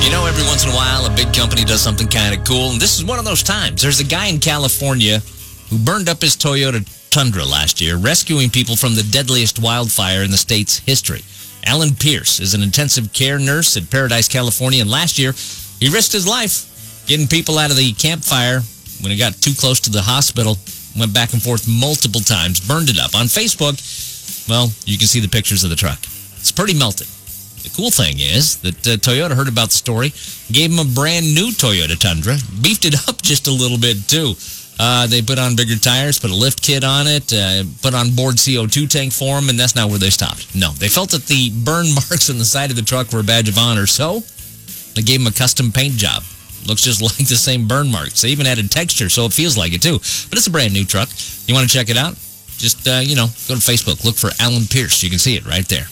You know, every once in a while, a big company does something kind of cool, and this is one of those times. There's a guy in California who burned up his Toyota Tundra last year, rescuing people from the deadliest wildfire in the state's history. Allyn Pierce is an intensive care nurse at Paradise, California, and last year he risked his life getting people out of the Camp Fire when it got too close to the hospital. Went back and forth multiple times, burned it up. On Facebook, well, you can see the pictures of the truck. It's pretty melted. The cool thing is that uh, Toyota heard about the story, gave him a brand new Toyota Tundra, beefed it up just a little bit too. Uh, they put on bigger tires, put a lift kit on it, uh, put on board CO2 tank for him, and that's not where they stopped. No, they felt that the burn marks on the side of the truck were a badge of honor, so they gave him a custom paint job. Looks just like the same burn marks. They even added texture, so it feels like it too. But it's a brand new truck. You want to check it out? Just, uh, you know, go to Facebook, look for Allyn Pierce. You can see it right there.